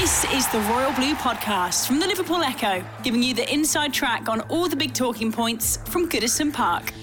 This is the Royal Blue Podcast from the Liverpool Echo, giving you the inside track on all the big talking points from Goodison Park.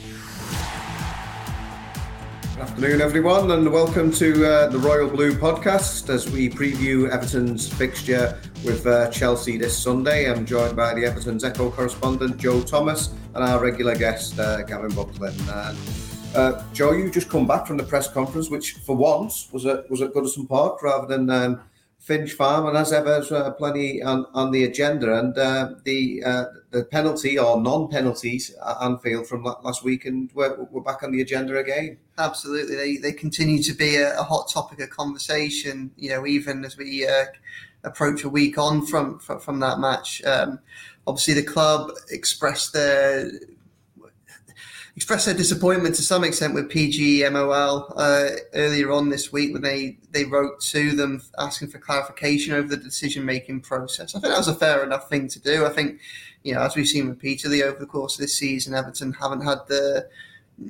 Good afternoon, everyone, and welcome to uh, the Royal Blue Podcast as we preview Everton's fixture with uh, Chelsea this Sunday. I'm joined by the Everton's Echo correspondent Joe Thomas and our regular guest uh, Gavin Buckland. Uh, Joe, you just come back from the press conference, which for once was at was at Goodison Park rather than um, Finch Farm, and as ever, uh, plenty on, on the agenda. And uh, the uh, the penalty or non-penalties at Anfield from last week, and we're, we're back on the agenda again. Absolutely, they, they continue to be a, a hot topic of conversation. You know, even as we uh, approach a week on from from, from that match. Um, obviously, the club expressed their expressed their disappointment to some extent with PGMOL uh, earlier on this week when they, they wrote to them asking for clarification over the decision making process. I think that was a fair enough thing to do. I think, you know, as we've seen repeatedly over the course of this season, Everton haven't had the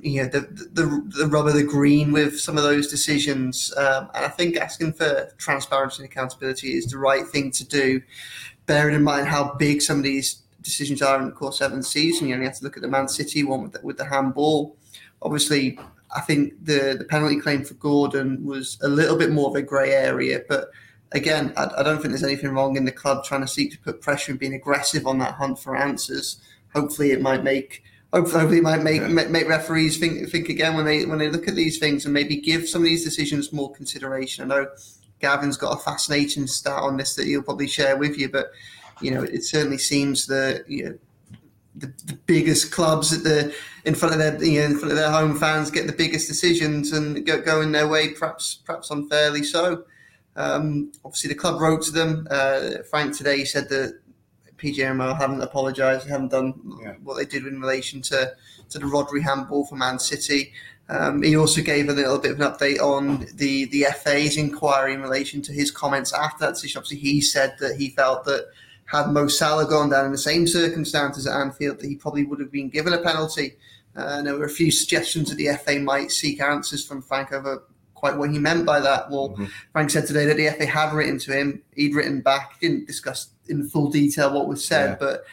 you know the, the the the green with some of those decisions, um, and I think asking for transparency and accountability is the right thing to do, bearing in mind how big some of these decisions are in the course of seventh season. You only have to look at the Man City one with the, with the handball. Obviously, I think the the penalty claim for Gordon was a little bit more of a grey area, but again, I, I, don't think there's anything wrong in the club trying to seek to put pressure and being aggressive on that hunt for answers. Hopefully, it might make hopefully it might make yeah. make referees think think again when they when they look at these things and maybe give some of these decisions more consideration. I know Gavin's got a fascinating stat on this that he'll probably share with you, but you know, it certainly seems that you know, the, the, biggest clubs at the in front of their you know, in front of their home fans get the biggest decisions and go, go in their way, perhaps perhaps unfairly so. Um, obviously, the club wrote to them. Uh, Frank today said that PGMO haven't apologised, haven't done yeah. what they did in relation to to the Rodri handball for Man City. Um, he also gave a little bit of an update on the the FA's inquiry in relation to his comments after that decision. Obviously, he said that he felt that had Mo Salah gone down in the same circumstances at Anfield, that he probably would have been given a penalty. Uh, there were a few suggestions that the FA might seek answers from Frank over quite what he meant by that. Well, mm-hmm. Frank said today that the FA had written to him. He'd written back, didn't discuss in full detail what was said, yeah. but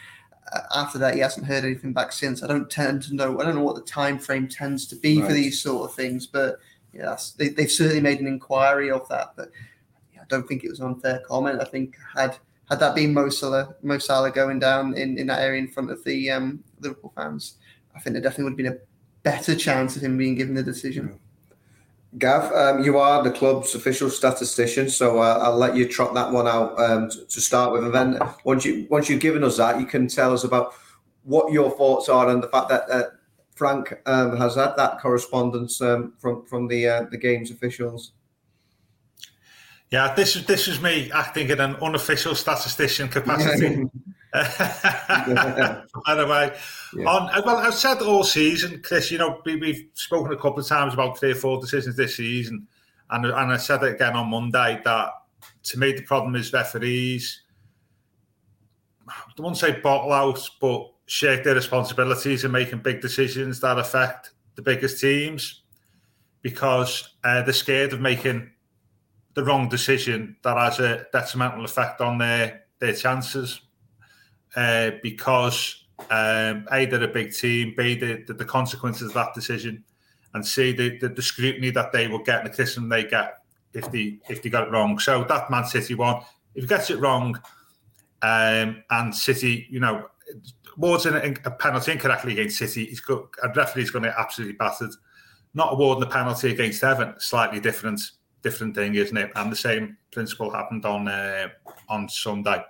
uh, after that, he hasn't heard anything back since. I don't tend to know. I don't know what the time frame tends to be right. for these sort of things, but yeah, they, have certainly made an inquiry of that. But yeah, I don't think it was an unfair comment. I think had had that been Mo Salah, Mo Salah going down in, in that area in front of the um, Liverpool fans, I think there definitely would have been a better chance of him being given the decision. Gav, um, you are the club's official statistician, so uh, I'll let you trot that one out um, to, to, start with, and then once you once you've given us that, you can tell us about what your thoughts are and the fact that uh, Frank um, has had that correspondence um, from from the uh, the games officials. Yeah, this is this is me acting in an unofficial statistician capacity. By the way, yeah. on well, I've said all season, Chris. You know, we, have spoken a couple of times about three or four decisions this season, and and I said it again on Monday that to me the problem is referees. I to say bottle out, but shake their responsibilities in making big decisions that affect the biggest teams because uh, they're scared of making the wrong decision that has a detrimental effect on their their chances uh, because um, a they're a big team, b the, the, the consequences of that decision, and c the, the, the scrutiny that they will get and the criticism they get if they if they got it wrong. So that Man City one, if he gets it wrong, um, and City, you know, awards a, a penalty incorrectly against City, he's got a referee's going to get absolutely battered. Not awarding the penalty against Everton, slightly different different thing, isn't it? And the same principle happened on uh, on Sunday.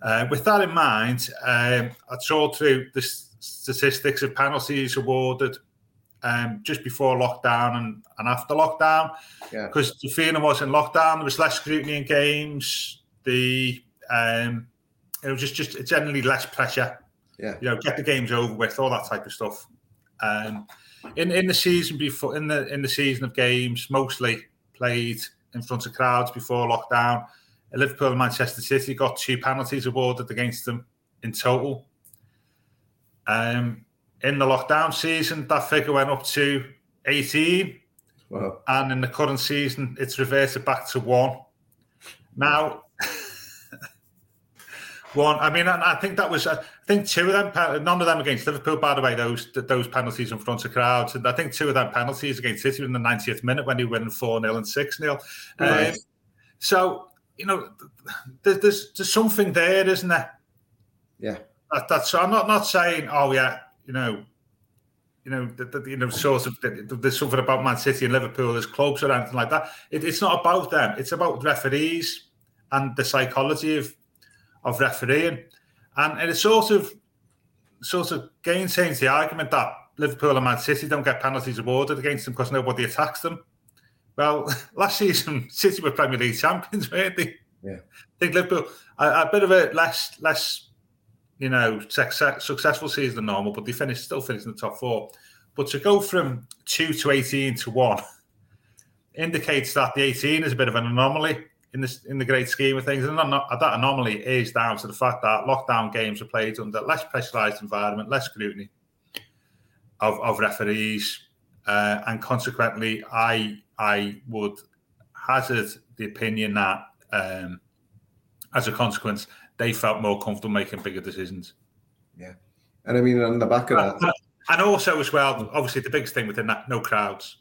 Uh, with that in mind, um, I saw through the statistics of penalties awarded um, just before lockdown and, and after lockdown. Because yeah. the feeling was in lockdown, there was less scrutiny in games. The um, it was just just generally less pressure. Yeah, you know, get the games over with, all that type of stuff. Um, in in the season before, in the in the season of games, mostly played in front of crowds before lockdown. Liverpool and Manchester City got two penalties awarded against them in total. Um, in the lockdown season, that figure went up to 18. Wow. And in the current season, it's reverted back to one. Now, one. I mean, I think that was. I think two of them. None of them against Liverpool, by the way. Those those penalties in front of crowds, and I think two of them penalties against City in the 90th minute when he went four 0 and six 0 right. um, So you know, there's, there's there's something there, isn't there? Yeah. That, that's. I'm not not saying. Oh yeah, you know. You know, the, the, you know, sort of. There's something about Man City and Liverpool as clubs or anything like that. It, it's not about them. It's about referees and the psychology of of refereeing, and it sort of sort of gainsains the argument that Liverpool and Man City don't get penalties awarded against them because nobody attacks them. Well, last season City were Premier League champions, weren't they? Yeah. I think Liverpool a, a bit of a less less you know success, successful season than normal, but they finished still finished in the top four. But to go from two to eighteen to one indicates that the eighteen is a bit of an anomaly in this in the great scheme of things. And that anomaly is down to the fact that lockdown games are played under less pressurised environment, less scrutiny of, of referees, uh, and consequently, I I would hazard the opinion that um, as a consequence, they felt more comfortable making bigger decisions. Yeah, and I mean on the back of that, and also as well, obviously the biggest thing within that, no crowds.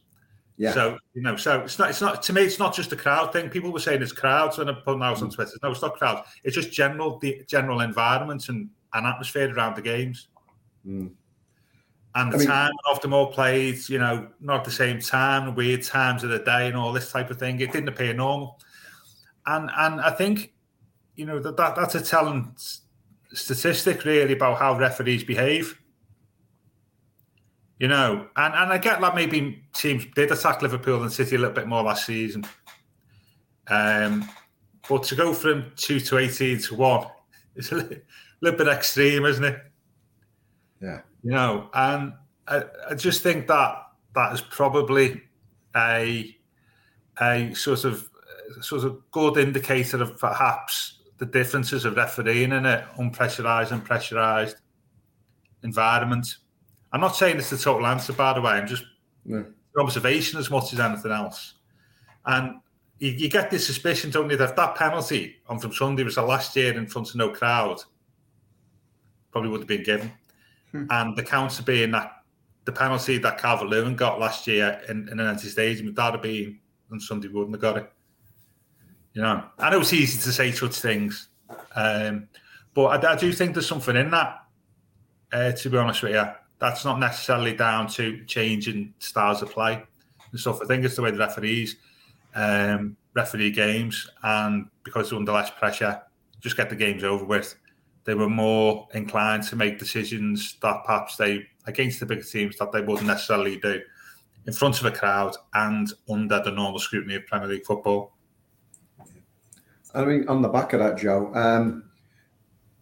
Yeah. So you know, so it's not. It's not to me. It's not just a crowd thing. People were saying it's crowds when I put out on Twitter. No, it's not crowds. It's just general the general environment and an atmosphere around the games. Mm. And the I mean, time of them all played, you know, not the same time, weird times of the day, and all this type of thing. It didn't appear normal. And and I think, you know, that, that that's a telling statistic really about how referees behave. You know, and, and I get that maybe teams did attack Liverpool and City a little bit more last season. Um, but to go from two to eighteen to one, it's a little, little bit extreme, isn't it? Yeah. You know, and I, I just think that that is probably a a sort of sort of good indicator of perhaps the differences of refereeing in an unpressurized and pressurized environment. I'm not saying it's the total answer, by the way. I'm just observation as much as anything else. And you, you, get this suspicion, don't you, that that penalty on from Sunday was the last year in front of no crowd, probably would have been given. Hmm. And the counter being that the penalty that Calvert Lewin got last year in, in an empty stadium, that would have been on Sunday, wouldn't have got it. You know, I know it's easy to say such things, um, but I, I, do think there's something in that, uh, to be honest with you that's not necessarily down to changing styles of play and stuff. I think it's the way the referees um, referee games, and because they're under less pressure, just get the games over with. They were more inclined to make decisions that perhaps they against the bigger teams that they wouldn't necessarily do in front of a crowd and under the normal scrutiny of Premier League football. I mean, on the back of that, Joe, um,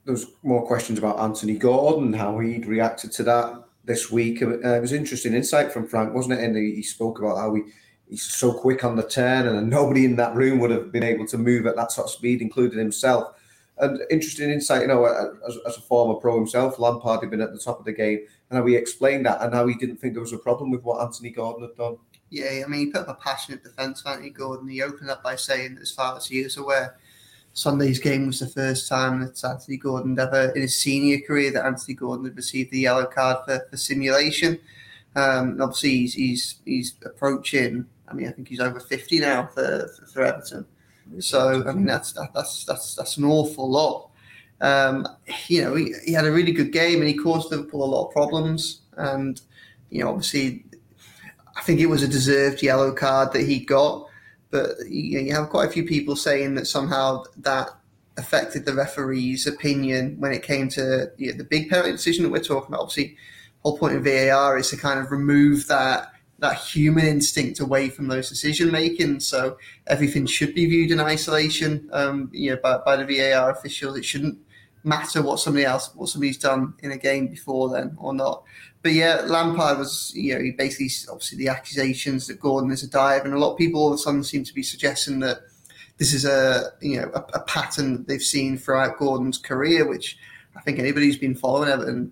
there was more questions about Anthony Gordon, how he'd reacted to that this week. Uh, it was interesting insight from Frank, wasn't it? And he, he spoke about how he, he's so quick on the turn, and nobody in that room would have been able to move at that sort of speed, including himself. And interesting insight, you know, as, as a former pro himself, Lampard had been at the top of the game, and how he explained that, and how he didn't think there was a problem with what Anthony Gordon had done. Yeah, I mean, he put up a passionate defence, Anthony Gordon. He opened up by saying, as far as he is aware, Sunday's game was the first time that Anthony Gordon ever, in his senior career, that Anthony Gordon had received the yellow card for, for simulation. Um, obviously, he's, he's he's approaching. I mean, I think he's over fifty now for for, for Everton. So I mean, that's that, that's that's that's an awful lot. Um, you know, he, he had a really good game and he caused Liverpool a lot of problems. And you know, obviously, I think it was a deserved yellow card that he got. But you, know, you have quite a few people saying that somehow that affected the referee's opinion when it came to you know, the big penalty decision that we're talking about. Obviously, whole point of VAR is to kind of remove that that human instinct away from those decision making. So everything should be viewed in isolation, um, you know, by, by the VAR officials. It shouldn't matter what somebody else, what somebody's done in a game before then or not. But yeah, Lampard was, you know, he basically obviously the accusations that Gordon is a dive, and a lot of people all of a sudden seem to be suggesting that this is a you know a, a pattern that they've seen throughout Gordon's career, which I think anybody who's been following Everton,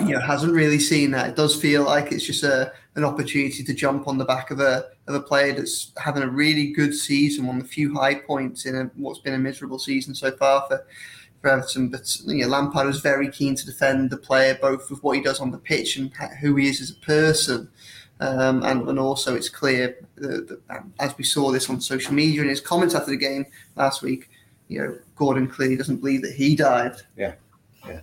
you know, hasn't really seen that. It does feel like it's just a an opportunity to jump on the back of a of a player that's having a really good season, one of the few high points in a, what's been a miserable season so far for for Everton. But you know, Lampard was very keen to defend the player, both with what he does on the pitch and who he is as a person. Um, and, and also, it's clear that, that, as we saw this on social media in his comments after the game last week, you know, Gordon clearly doesn't believe that he died. Yeah, yeah.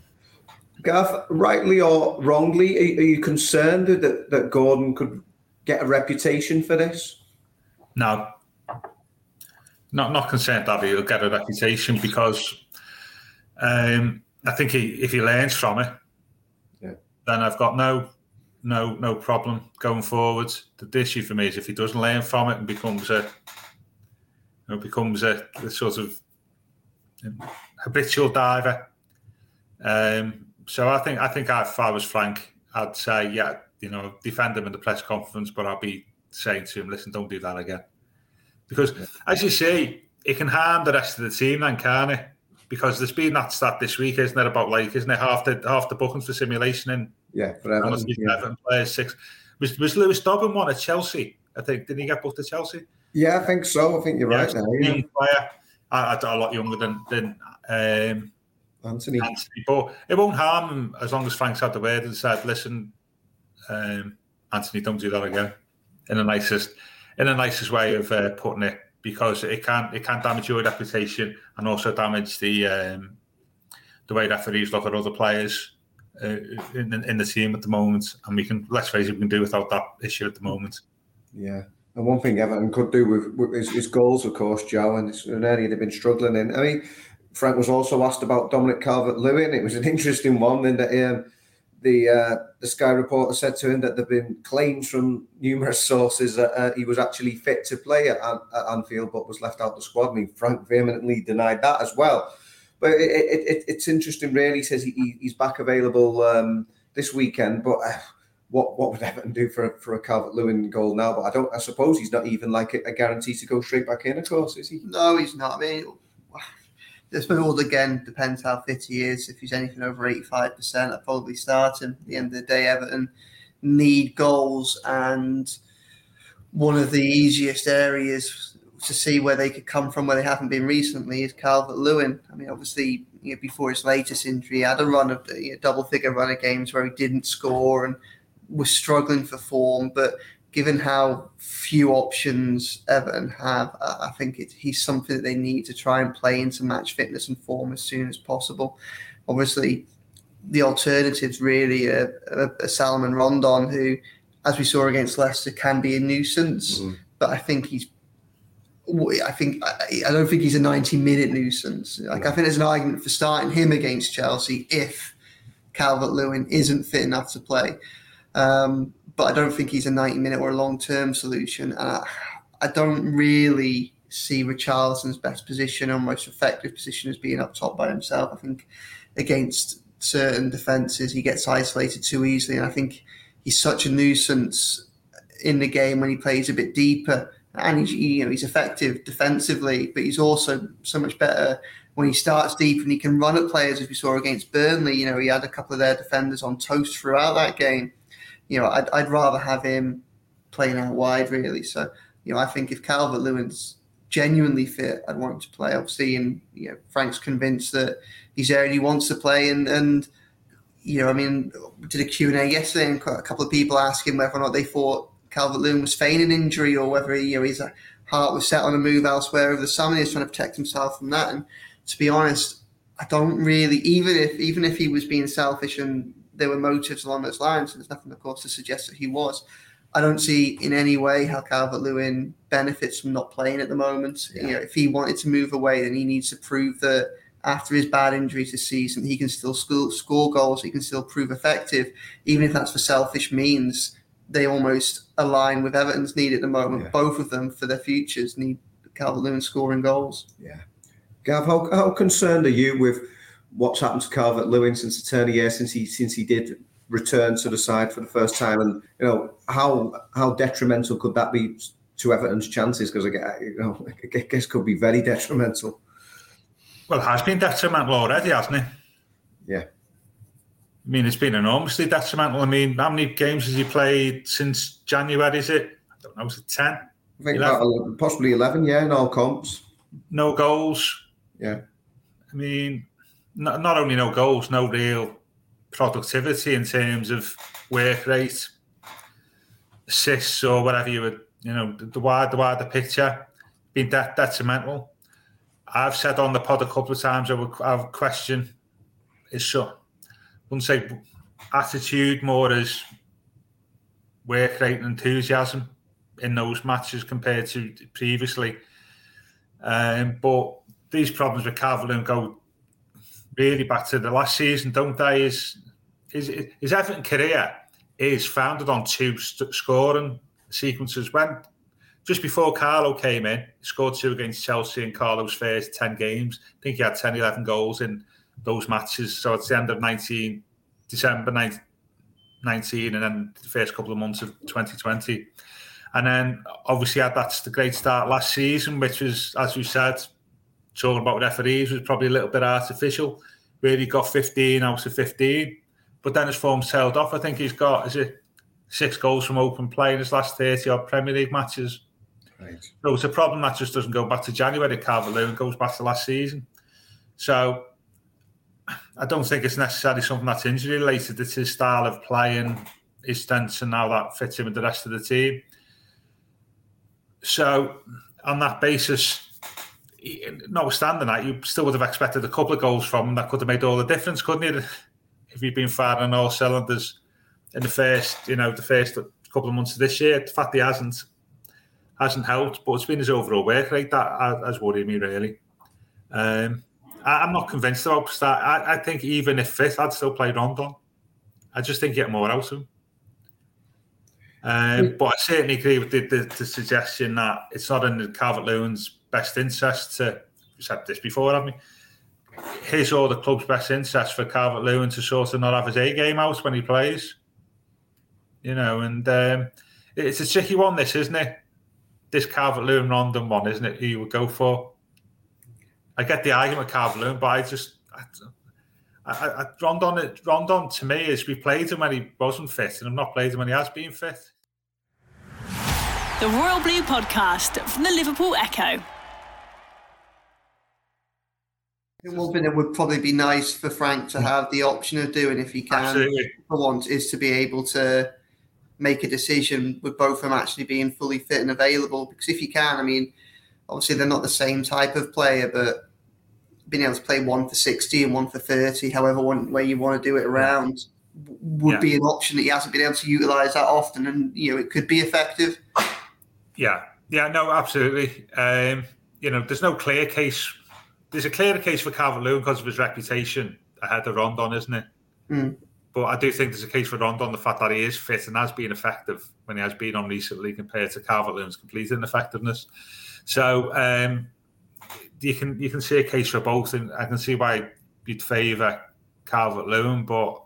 Gav, rightly or wrongly, are, are you concerned that, that Gordon could get a reputation for this? No, not not concerned that he'll get a reputation because um, I think he, if he learns from it, yeah. then I've got no no no problem going forward. The issue for me is if he doesn't learn from it and becomes a you know, becomes a, a sort of habitual diver. Um, so I think I think if I was Frank, I'd say yeah, you know, defend him in the press conference, but I'll be saying to him, listen, don't do that again. Because as you say, it can harm the rest of the team then, can't it? Because there's been that stat this week, isn't it? About like, isn't it half the half the bookings for simulation in yeah, for Everton, yeah. Players six. Was was Lewis Dobbin one at Chelsea? I think didn't he get booked at Chelsea? Yeah, I think so. I think you're yeah, right. Now, yeah. player, I, I, a lot younger than than um, Anthony. Anthony. But it won't harm him as long as Frank's had the word and said, "Listen, um, Anthony, don't do that again." In the nicest in the nicest way of uh, putting it, because it can it can damage your reputation and also damage the um, the way referees look at other players uh, in, in the team at the moment. And we can let's face it, we can do without that issue at the moment. Yeah. And one thing Everton could do with, with his, his, goals, of course, Joe, and it's an area they've been struggling in. I mean, Frank was also asked about Dominic Calvert-Lewin. It was an interesting one in that um, the uh, the Sky reporter said to him that there've been claims from numerous sources that uh, he was actually fit to play at, at, Anfield, but was left out the squad. I mean, Frank vehemently denied that as well. But it, it, it, it's interesting, really. He says he, he's back available um, this weekend, but. Uh, what what would Everton do for for a Calvert Lewin goal now? But I don't. I suppose he's not even like a, a guarantee to go straight back in. Of course, is he? No, he's not. I mean, this all again depends how fit he is. If he's anything over eighty five percent, I'd probably start him. At the end of the day, Everton need goals, and one of the easiest areas to see where they could come from where they haven't been recently is Calvert Lewin. I mean, obviously, you know, before his latest injury, he had a run of you know, double figure run of games where he didn't score and was struggling for form, but given how few options Everton have, I think it, he's something that they need to try and play into match fitness and form as soon as possible. Obviously, the alternatives really are, are, are Salomon Rondon, who, as we saw against Leicester, can be a nuisance, mm. but I think he's I think I, don't think he's a 90 minute nuisance. Like I think there's an argument for starting him against Chelsea if Calvert Lewin isn't fit enough to play. Um, but I don't think he's a 90 minute or a long term solution. I don't really see Richarlison's best position or most effective position as being up top by himself. I think against certain defences, he gets isolated too easily. And I think he's such a nuisance in the game when he plays a bit deeper. And he's, you know, he's effective defensively, but he's also so much better when he starts deep and he can run at players, as we saw against Burnley. You know, he had a couple of their defenders on toast throughout that game you know, I'd, I'd rather have him playing out wide, really. So, you know, I think if Calvert Lewin's genuinely fit, I'd want him to play. Obviously, and you know, Frank's convinced that he's there and he wants to play. And and you know, I mean, did a Q and A yesterday, and a couple of people asking whether or not they thought Calvert Lewin was feigning injury or whether he, you know his heart was set on a move elsewhere over the summer. He's trying to protect himself from that. And to be honest, I don't really, even if even if he was being selfish and there were motives along those lines. And there's nothing, of course, to suggest that he was. I don't see in any way how Calvert Lewin benefits from not playing at the moment. Yeah. You know, if he wanted to move away, then he needs to prove that after his bad injuries this season, he can still score, score goals, he can still prove effective, even if that's for selfish means. They almost align with Everton's need at the moment. Yeah. Both of them, for their futures, need Calvert Lewin scoring goals. Yeah. Gav, how, how concerned are you with what's happened to Calvert Lewin since the turn of year since he since he did return to the side for the first time, and you know how how detrimental could that be to Everton's chances? Because I, you know, I guess could be very detrimental. Well, it has been detrimental already, hasn't it? Yeah. I mean, it's been enormously detrimental. I mean, how many games has he played since January? Is it? I don't know. Is it ten? I think about, possibly eleven. Yeah, in all comps. No goals. Yeah. I mean, not, not only no goals, no real productivity in terms of work rate, assists, or whatever you would, you know, the, the wide, the wider picture, been that detrimental. I've said on the pod a couple of times, I would, I would question is so, I wouldn't say attitude, more as work rate and enthusiasm in those matches compared to previously. Um, but these problems with Calvert go really back to the last season, don't they? His, his, his Everton career is founded on two st- scoring sequences. When just before Carlo came in, he scored two against Chelsea in Carlo's first 10 games. I think he had 10, 11 goals in those matches. So it's the end of 19, December 19, 19 and then the first couple of months of 2020. And then obviously had that's the great start last season, which was, as we said, talking about referees was probably a little bit artificial. Really got 15 out of 15. But then his form's tailed off. I think he's got, is it six goals from open play in his last 30 odd Premier League matches. Right. So it's a problem that just doesn't go back to January, Calvert Lewin goes back to last season. So I don't think it's necessarily something that's injury related. It's his style of playing, his stance, and how that fits in with the rest of the team. So, on that basis, notwithstanding that, you still would have expected a couple of goals from him that could have made all the difference, couldn't you? If he'd been firing all cylinders in the first, you know, the first couple of months of this year. The fact he hasn't hasn't helped, but it's been his overall work rate that has worried me really. Um, I, am not convinced about start. I, I, think even if fifth, I'd still play Rondon. I just think get more out of him. Um, but I certainly agree with the, the, the suggestion that it's not in the Calvert Lewin's best interest to. Said this before, haven't we? His or the club's best interest for Calvert Lewin to sort of not have his A game out when he plays. You know, and um, it's a tricky one, this, isn't it? This Calvert Lewin Rondon one, isn't it? Who you would go for? I get the argument Calvert Lewin, but I just. I, I, I, Rondon, Rondon to me is we played him when he wasn't fit, and I've not played him when he has been fit. The Royal Blue Podcast from the Liverpool Echo. One thing that would probably be nice for Frank to have the option of doing, if he can, Absolutely. for once, is to be able to make a decision with both of them actually being fully fit and available. Because if you can, I mean, obviously they're not the same type of player, but being able to play one for 60 and one for 30, however one way you want to do it around, would yeah. be an option that he hasn't been able to utilize that often. And, you know, it could be effective. Yeah. Yeah, no, absolutely. Um, you know, there's no clear case. There's a clear case for Calvert Lewin because of his reputation ahead of Rondon, isn't it? Mm. But I do think there's a case for Rondon, the fact that he is fit and has been effective when he has been on recently compared to Calvert Lewin's complete ineffectiveness. So um, you can you can see a case for both, and I can see why you'd favour Calvert Lewin, but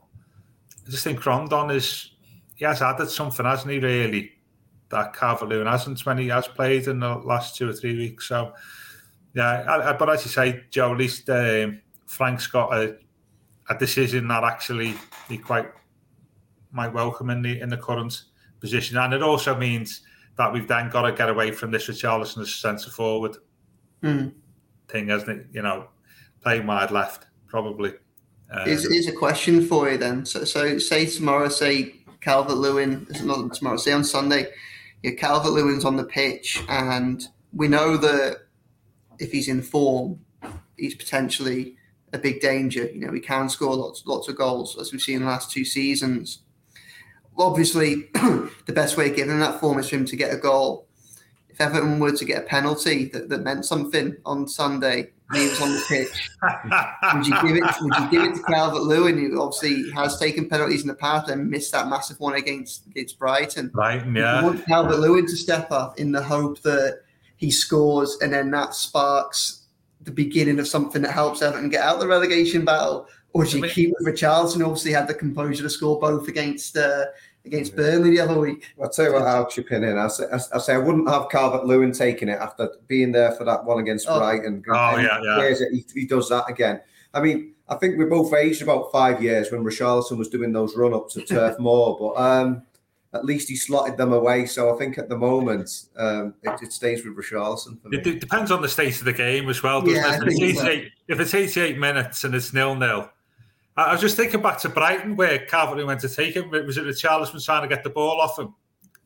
I just think Rondon is he has added something, hasn't he? Really, that Calvert Lewin hasn't when he has played in the last two or three weeks. So yeah, I, I, but as you say, Joe, at least um, Frank's got a, a decision that actually he quite might welcome in the in the current position, and it also means that we've then got to get away from this Richarlison as centre forward mm. thing, hasn't it? You know, playing wide left probably. Um, is is a question for you then? So, so say tomorrow, say Calvert Lewin, is not tomorrow, say on Sunday, yeah, Calvert Lewin's on the pitch, and we know that if he's in form, he's potentially a big danger. You know, he can score lots lots of goals as we've seen in the last two seasons obviously, the best way of getting in that form is for him to get a goal. If Everton were to get a penalty that, that meant something on Sunday, he was on the pitch. would you give it? Would you give it to Calvert Lewin, who obviously has taken penalties in the past and missed that massive one against against Brighton? Right, yeah. You want Calvert Lewin to step up in the hope that he scores, and then that sparks the beginning of something that helps Everton get out of the relegation battle. Or do you I mean, keep with Richarlison? Obviously, had the composure to score both against uh, against Burnley the other week. I'll tell you what, I'll chip in. I say, I, say I wouldn't have Calvert Lewin taking it after being there for that one against oh. Brighton. Oh, yeah, yeah. He, he, does that again. I mean, I think we both aged about five years when Richarlison was doing those run ups at Turf Moor, but um, at least he slotted them away. So I think at the moment um, it, it, stays with Richarlison. It, it, depends on the state of the game as well. Yeah, it? It's, easy, if it's 88 minutes and it's nil nil, I was just thinking back to Brighton where Calvert went to take him. Was it Richarlison trying to get the ball off him?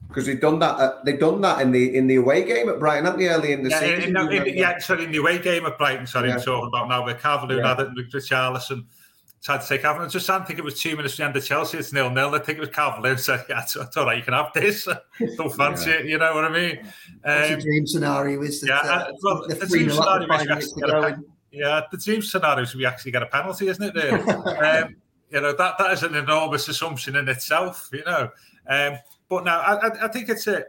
Because they've done that. Uh, they've done that in the in the away game at Brighton, haven't they? Early in the yeah, season. In, in, in, yeah, sorry, in the away game at Brighton. Sorry, yeah. I'm talking about now where Calvert yeah. had it and Richarlison tried to take Calvert. I just didn't think it was two minutes the end of Chelsea. It's nil nil. I think it was Calvert said, "Yeah, it's, it's all right. You can have this. Don't fancy yeah. it. You know what I mean?" Um, the dream scenario is that, yeah, uh, well, the, the dream scenario is yeah, the dream scenario is we actually get a penalty, isn't it? Really? um, you know that that is an enormous assumption in itself. You know, um, but now I, I, think it's a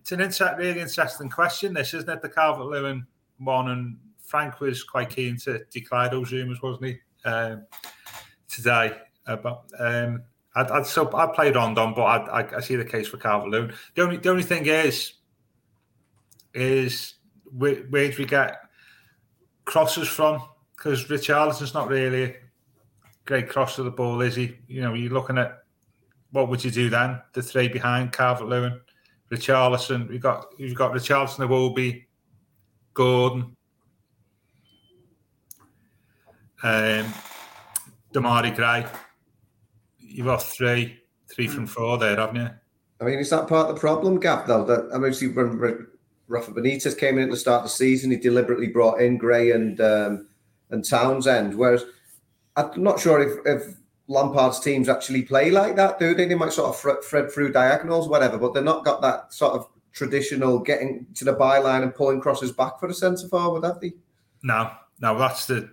it's an inter- really interesting question. This isn't it? The Calvert Lewin one, and Frank was quite keen to declare those rumours, wasn't he? Um, today, uh, but um, I'd, I'd still I played Rondon, but I, I, I see the case for Calvert Lewin. The only the only thing is is where, where do we get crosses from? Because Richarlison's not really great cross of the ball, is he? You know, you're looking at what would you do then? The three behind Calvert Lewin, Richarlison. We've got you've got Richarlison, Iwobi, Gordon, um, Demarai Gray. You've got three, three from four there, haven't you? I mean, is that part of the problem, Gav? Though that I mean, see when Rafa Benitez came in at the start of the season, he deliberately brought in Gray and um, and Townsend, whereas I'm not sure if, if Lampard's teams actually play like that, do they? They might sort of thread through diagonals, whatever, but they're not got that sort of traditional getting to the byline and pulling crosses back for the centre forward, have they? No, no, that's the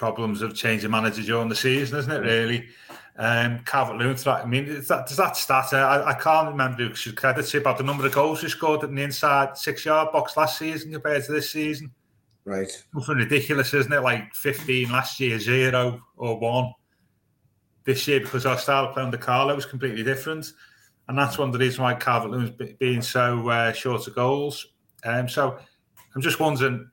problems of changing manager during the season, isn't it? Really, um, Calvert Lewin. I mean, that, does that stat? I, I can't remember who should credit to about the number of goals he scored in the inside six yard box last season compared to this season. Right. Something ridiculous, isn't it? Like 15 last year, zero or one. This year, because our style of playing the Carlo was completely different. And that's one of the reasons why Calvert Lewin's being so uh, short of goals. Um, so I'm just wondering,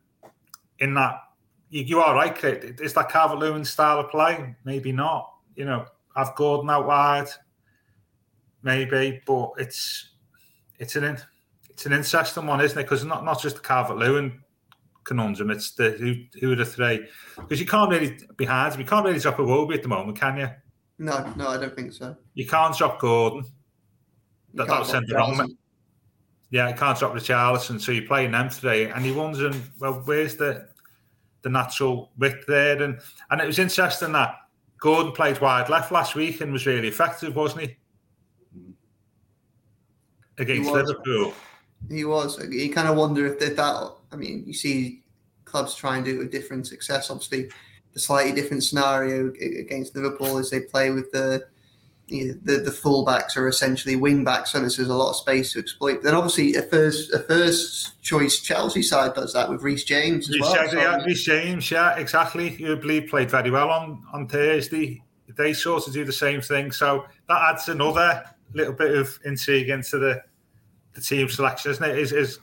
in that, you, you are right, Kit. Is that Calvert Lewin style of play? Maybe not. You know, have Gordon out wide, maybe, but it's it's an it's an interesting one, isn't it? Because not not just the Calvert Lewin conundrum. It's the who, who are the three because you can't really behind. You can't really drop Iwobi at the moment, can you? No, no, I don't think so. You can't drop Gordon. You that that sent the wrong. Yeah, you can't drop Richarlison, so you're playing them three, and you're wondering, well, where's the the natural width there? And and it was interesting that Gordon played wide left last week and was really effective, wasn't he? Against he Liverpool. He was. You kind of wonder if that, that I mean, you see clubs try and do it with different success. Obviously, the slightly different scenario against Liverpool is they play with the the the fullbacks are essentially wing backs, and there's a lot of space to exploit. Then obviously a first a first choice Chelsea side does that with Reece James as well. Yeah, so. Reece James, yeah, exactly. You believe played very well on on Thursday. They sort of do the same thing, so that adds another little bit of intrigue into the the team selection, isn't it? Is is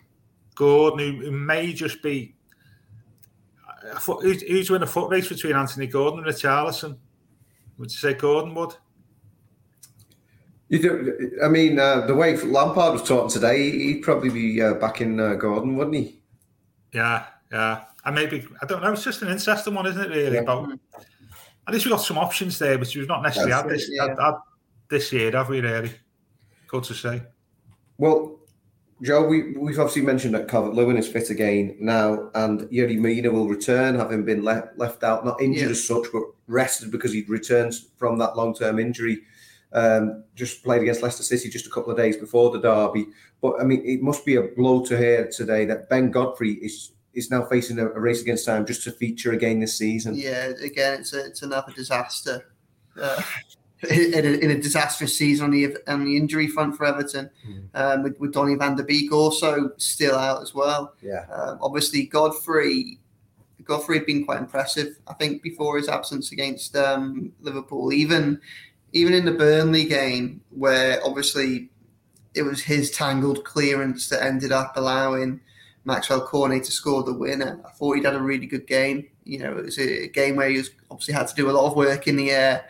Gordon, who may just be. Uh, who's, who's win a foot race between Anthony Gordon and Richarlison? Would you say Gordon would? You do, I mean, uh, the way Lampard was talking today, he'd probably be uh, back in uh, Gordon, wouldn't he? Yeah, yeah. And maybe, I don't know, it's just an interesting one, isn't it, really? Yeah. About, at least we've got some options there, which we've not necessarily had this, yeah. had, had this year, have we, really? Good to say. Well, Joe, we, we've obviously mentioned that Calvert Lewin is fit again now, and Yerry Mina will return, having been left, left out, not injured yeah. as such, but rested because he returns from that long term injury. Um, just played against Leicester City just a couple of days before the derby. But I mean, it must be a blow to hear today that Ben Godfrey is is now facing a, a race against time just to feature again this season. Yeah, again, it's a, it's another disaster. Uh, in, a, in a, disastrous season on the on the injury front for Everton, mm. um, with, with Donny van der Beek also still out as well. Yeah, um, obviously Godfrey. Godfrey had been quite impressive, I think, before his absence against um, Liverpool. Even even in the Burnley game, where obviously it was his tangled clearance that ended up allowing Maxwell Cornet to score the winner. I thought he'd had a really good game. You know, it was a game where he was obviously had to do a lot of work in the air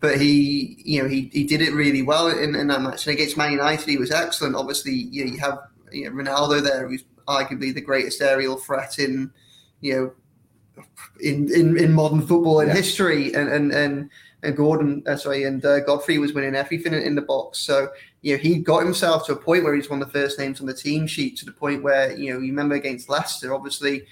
but he, you know, he, he did it really well in, in that match. And against Man United, he was excellent. Obviously, you, know, you have you know, Ronaldo there, who's arguably the greatest aerial threat in, you know, in, in, in modern football in yeah. history. And and and, and Gordon, uh, sorry, and uh, Godfrey was winning everything in, in the box. So you know he got himself to a point where he's one of the first names on the team sheet. To the point where you know you remember against Leicester, obviously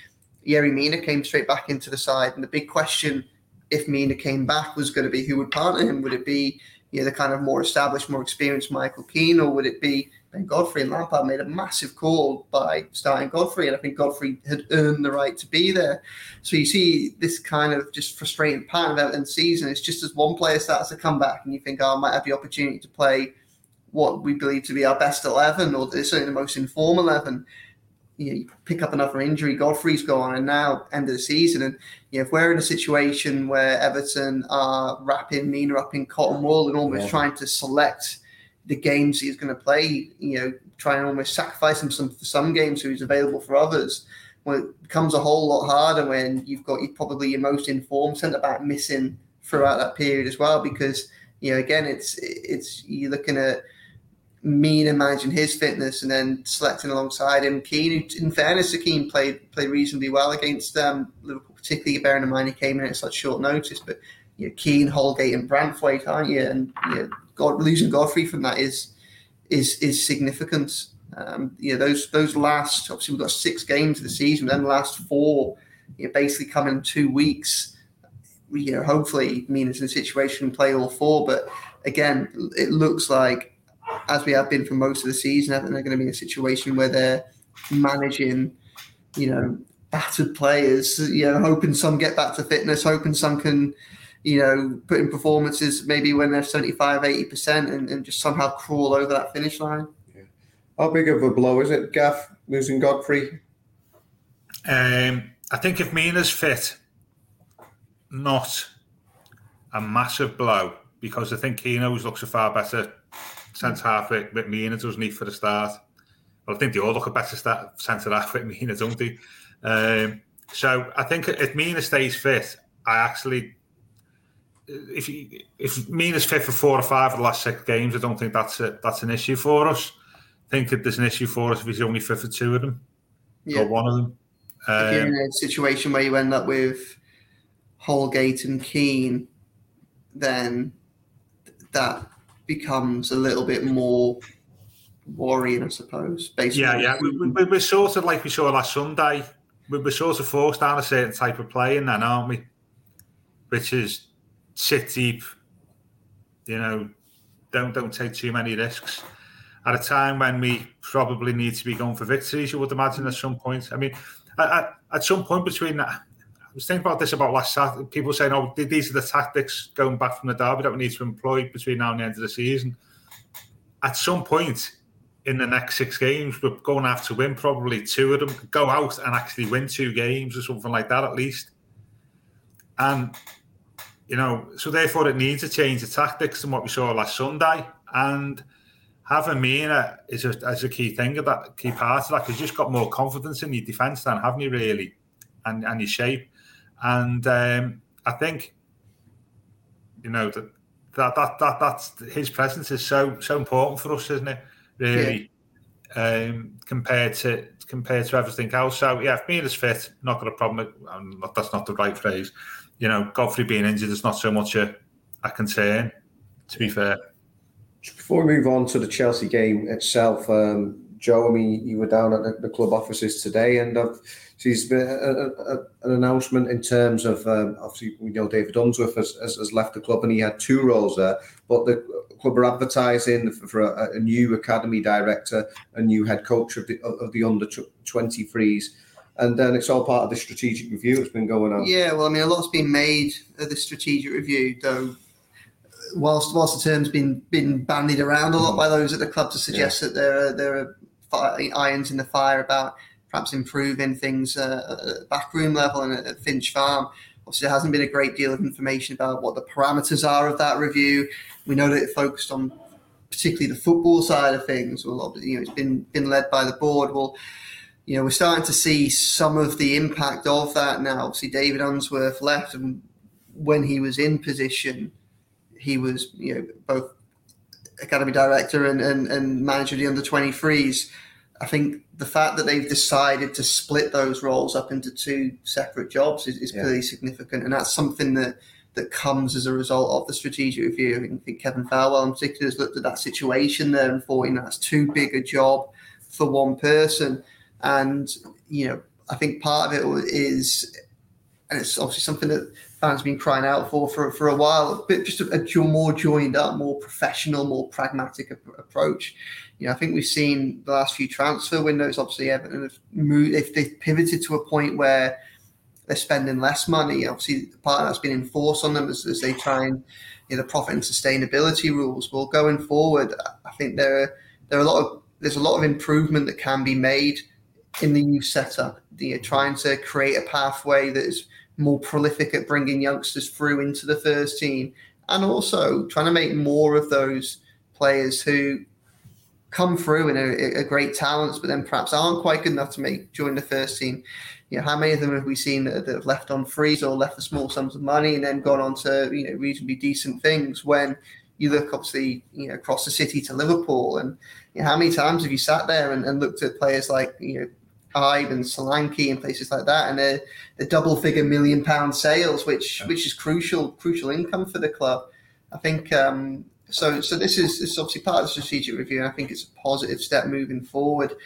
Yerry Mina came straight back into the side, and the big question if Mina came back was going to be who would partner him. Would it be you know the kind of more established, more experienced Michael Keane, or would it be Ben Godfrey? And Lampard made a massive call by starting Godfrey, and I think Godfrey had earned the right to be there. So you see this kind of just frustrating part of Everton season. It's just as one player starts to come back, and you think, oh, I might have the opportunity to play what we believe to be our best eleven, or certainly the most informed eleven you, know, you pick up another injury, Godfrey's gone, and now end of the season. And you know, if we're in a situation where Everton are wrapping Mina up in cotton wool and almost yeah. trying to select the games he's going to play, you know, try and almost sacrifice him some for some games so he's available for others. Well, it becomes a whole lot harder when you've got probably your most informed centre back missing throughout that period as well, because you know, again, it's it's you're looking at Mina managing his fitness and then selecting alongside him. Keane, in fairness Keane, played played reasonably well against um, Liverpool, particularly bearing in mind he came in at such short notice. But you know, Keane, Holgate, and Branthwaite, aren't you? And you know, God, losing Godfrey from that is is is significant. Um, you know, those those last obviously we've got six games of the season, then the last four, you know, basically come in two weeks. You know, hopefully Mina's in a situation to play all four, but again, it looks like as we have been for most of the season, I think they're going to be in a situation where they're managing, you know, battered players, you know, hoping some get back to fitness, hoping some can, you know, put in performances maybe when they're 75, 80% and, and just somehow crawl over that finish line. Yeah. How big of a blow is it, Gav, losing Godfrey? Um, I think if Mina's fit, not a massive blow because I think Keane always looks a far better centre half with, with Mina, doesn't he, for the start? Well, I think they all look a better start, centre half with Mina, don't they? Um, so I think if Mina stays fit, I actually, if he, if Mina's fit for four or five of the last six games, I don't think that's a, that's an issue for us. I think that there's an issue for us if he's only fit for two of them, yeah. or one of them. Um, if you're in um, a situation where you end up with Holgate and Keane, then that becomes a little bit more worrying, I suppose. Basically. yeah, yeah. We, we, we're sort of like we saw last Sunday. We were sort of forced down a certain type of playing then, aren't we? Which is sit deep, you know, don't don't take too many risks. At a time when we probably need to be going for victories, you would imagine at some point. I mean, at, at some point between that, I was thinking about this about last Saturday. People saying, "Oh, these are the tactics going back from the derby that we need to employ between now and the end of the season." At some point in the next six games, we're going to have to win probably two of them. Go out and actually win two games or something like that, at least. And you know, so therefore, it needs a change of tactics than what we saw last Sunday. And having Mina is a, is a key thing of that, key part of that, because you just got more confidence in your defence than haven't you really, and and your shape. And um, I think, you know, that, that that that that's his presence is so so important for us, isn't it? Really, yeah. um, compared to compared to everything else. So yeah, if Mina's fit, not got a problem. Not, that's not the right phrase. You know, Godfrey being injured is not so much a, a concern. To be fair. Before we move on to the Chelsea game itself, um, Joe, I mean, you were down at the, the club offices today, and I've she's been a, a, an announcement in terms of um, obviously we know David Unsworth has, has, has, left the club and he had two roles there, but the club are advertising for, for a, a, new academy director, a new head coach of the of the under twenty threes. And then it's all part of the strategic review that's been going on. Yeah, well, I mean, a lot's been made of the strategic review, though. Whilst whilst the term's been been bandied around a lot by those at the club to suggest yeah. that there are there are irons in the fire about perhaps improving things uh, at backroom level and at Finch Farm. Obviously, there hasn't been a great deal of information about what the parameters are of that review. We know that it focused on particularly the football side of things. Well, you know, it's been been led by the board. Well, you know, we're starting to see some of the impact of that now. Obviously, David Unsworth left, and when he was in position, he was you know both academy director and, and, and manager of the under 23s I think the fact that they've decided to split those roles up into two separate jobs is, is yeah. pretty significant, and that's something that that comes as a result of the strategic review. I think Kevin Thelwell in particular has looked at that situation there and thought, you know, that's too big a job for one person. And, you know, I think part of it is, and it's obviously something that fans been crying out for for, for a while, but just a, a more joined up, more professional, more pragmatic approach. You know, I think we've seen the last few transfer windows, obviously, have moved, if they've pivoted to a point where they're spending less money. Obviously, the part that's been enforced on them as, as they try and you know, the profit and sustainability rules. Well, going forward, I think there are, there are a lot of there's a lot of improvement that can be made in the youth setup. You know, trying to create a pathway that is more prolific at bringing youngsters through into the first team, and also trying to make more of those players who come through and are, are great talents, but then perhaps aren't quite good enough to make join the first team. You know, how many of them have we seen that, have left on freeze or left for small sums of money and then gone on to, you know, reasonably decent things when you look obviously, you know, across the city to Liverpool and you know, how many times have you sat there and, and looked at players like, you know, Hyde and Solanke and places like that, and the the double figure million pound sales, which yeah. which is crucial crucial income for the club. I think um, so. So this is this is obviously part of the strategic review. And I think it's a positive step moving forward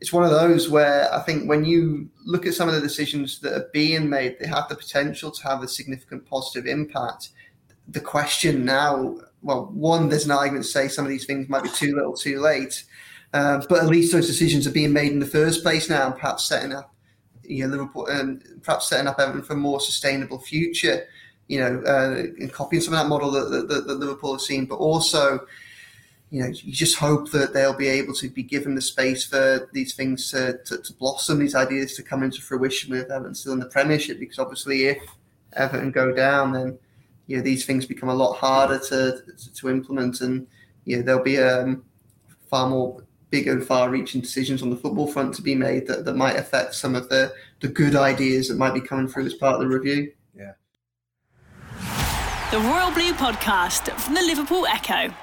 it's one of those where I think when you look at some of the decisions that are being made, they have the potential to have a significant positive impact. The question now, well, one, there's an argument to say some of these things might be too little, too late, uh, but at least those decisions are being made in the first place now, and perhaps setting up, you know, Liverpool, um, perhaps setting up Everton for a more sustainable future. You know, uh, and copying some of that model that, that, that Liverpool have seen, but also you know, you just hope that they'll be able to be given the space for these things to, to, to blossom, these ideas to come into fruition with Everton still in the Premiership. Because obviously, if Everton go down, then you know these things become a lot harder to to, to implement, and you know there'll be um, far more bigger and far-reaching decisions on the football front to be made that, that might affect some of the the good ideas that might be coming through as part of the review. Yeah. The Royal Blue Podcast from the Liverpool Echo. I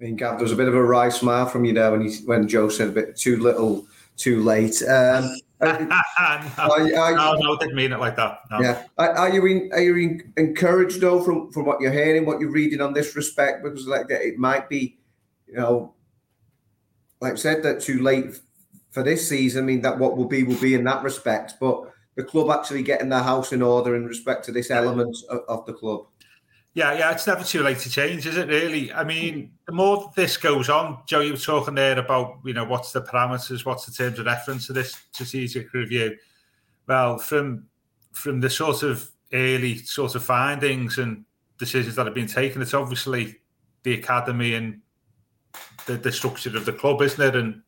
mean, Gav, there was a bit of a wry smile from you there when you, when Joe said a bit too little, too late. Um, no, are, are, no, no, didn't mean it like that. No. Yeah, are, are you in, are you in, encouraged though from from what you're hearing, what you're reading on this respect? Because like it might be, you know, like I said, that too late for this season. I mean, that what will be will be in that respect, but the club actually getting their house in order in respect to this element of, of the club. Yeah, yeah, it's never too late to change, is it? Really? I mean, the more this goes on, Joe, you were talking there about you know what's the parameters, what's the terms of reference to this strategic review. Well, from from the sort of early sort of findings and decisions that have been taken, it's obviously the academy and the, the structure of the club, isn't it? And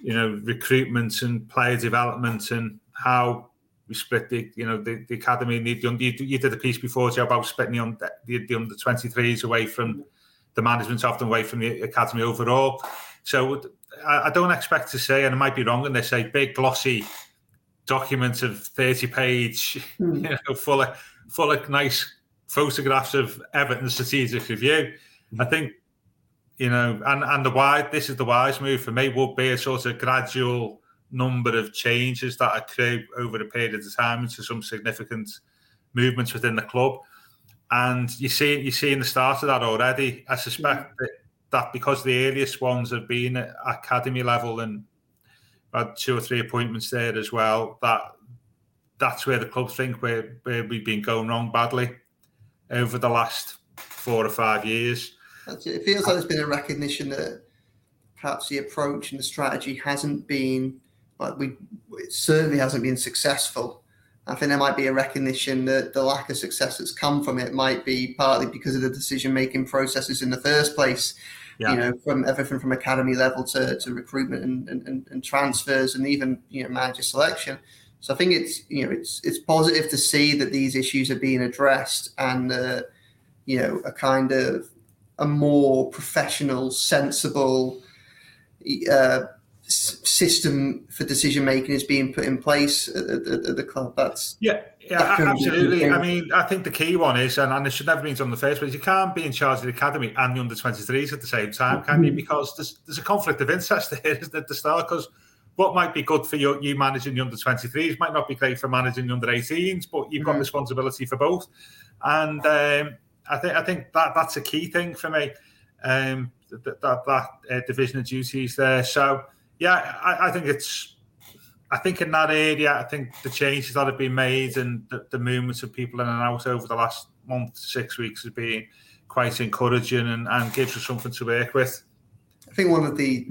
you know, recruitment and player development and how we split the you know the, the academy and the, the you, you did a piece before Joe about splitting the, under, the, the under 23s away from the management often away from the academy overall. So I, I don't expect to say, and I might be wrong and they say big glossy document of 30 page, mm. you know, full of full of nice photographs of Everton's strategic review. I think you know, and and the wise this is the wise move for me would be a sort of gradual number of changes that occur over a period of time into some significant movements within the club. And you see, you see in the start of that already. I suspect that, that because the earliest ones have been at academy level and had two or three appointments there as well, that that's where the club think where, where we've been going wrong badly over the last four or five years. It feels like there's been a recognition that perhaps the approach and the strategy hasn't been but we it certainly hasn't been successful. I think there might be a recognition that the lack of success that's come from it might be partly because of the decision making processes in the first place. Yeah. You know, from everything from academy level to, to recruitment and, and, and transfers and even you know manager selection. So I think it's you know it's it's positive to see that these issues are being addressed and uh, you know a kind of a more professional, sensible, uh, system for decision making is being put in place at, at, at the club. That's yeah, yeah, absolutely. I mean, I think the key one is, and, and it should never be done in the first place. You can't be in charge of the academy and the under twenty threes at the same time, can you? Mm-hmm. Because there's there's a conflict of interest there, isn't it, at the start? Because what might be good for you, you managing the under 23s might not be great for managing the under 18s, but you've got mm-hmm. responsibility for both. And um, I think I think that that's a key thing for me. Um, that that, that uh, division of duties there. So yeah, I, I, think it's. I think in that area, I think the changes that have been made and the, the movements of people in and out over the last month, six weeks has been quite encouraging and, and gives us something to work with. I think one of the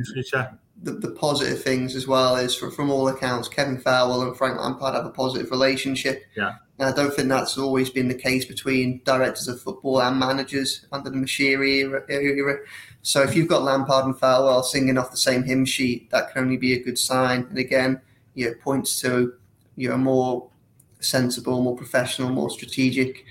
the, the, positive things as well is from, from all accounts, Kevin Thelwell and Frank Lampard have a positive relationship. Yeah. And I don't think that's always been the case between directors of football and managers under the Moshiri era, era. So if you've got Lampard and Thelwell singing off the same hymn sheet, that can only be a good sign. And again, you know, it points to you know, a more sensible, more professional, more strategic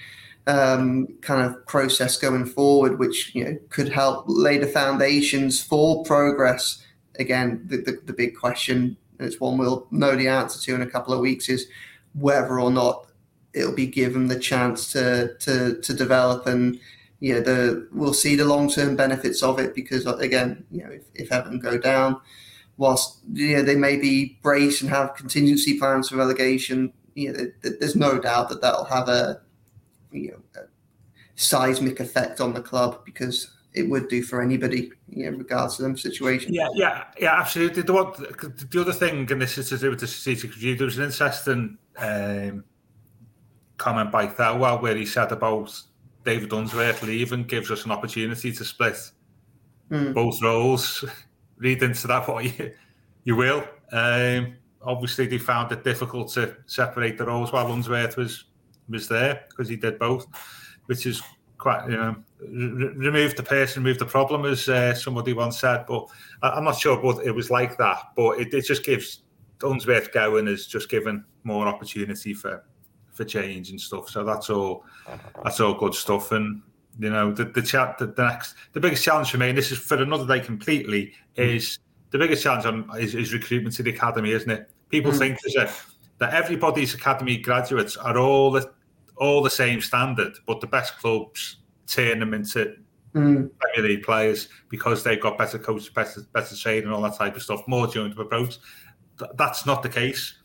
um, kind of process going forward, which you know could help lay the foundations for progress again, the, the, the big question, and it's one we'll know the answer to in a couple of weeks, is whether or not it'll be given the chance to to to develop and you know the we'll see the long term benefits of it because again you know if, if Everton go down whilst you know, they may be braced and have contingency plans for relegation you know there's no doubt that that'll have a you know a seismic effect on the club because it would do for anybody, you know, regards to them situation. Yeah, yeah, yeah, absolutely. The, one, the other thing, and this is to do with the strategic review, there was an interesting um, comment by Thelwell where he said about David Unsworth leaving gives us an opportunity to split mm. both roles. Read into that what you, you will. Um, obviously, they found it difficult to separate the roles while Unsworth was was there because he did both, which is quite you know remove the person, remove the problem, as uh, somebody once said. But I, am not sure, but it was like that. But it, it just gives Unsworth going is just given more opportunity for for change and stuff. So that's all that's all good stuff. And you know the the chat the, the next the biggest challenge for me, and this is for another day completely, mm. is the biggest challenge on, is, is recruitment to the academy, isn't it? People mm. think that that everybody's academy graduates are all the all the same standard, but the best clubs turn them into mm. Premier League players because they've got better coaches, better better training, and all that type of stuff, more joint approach. That's not the case.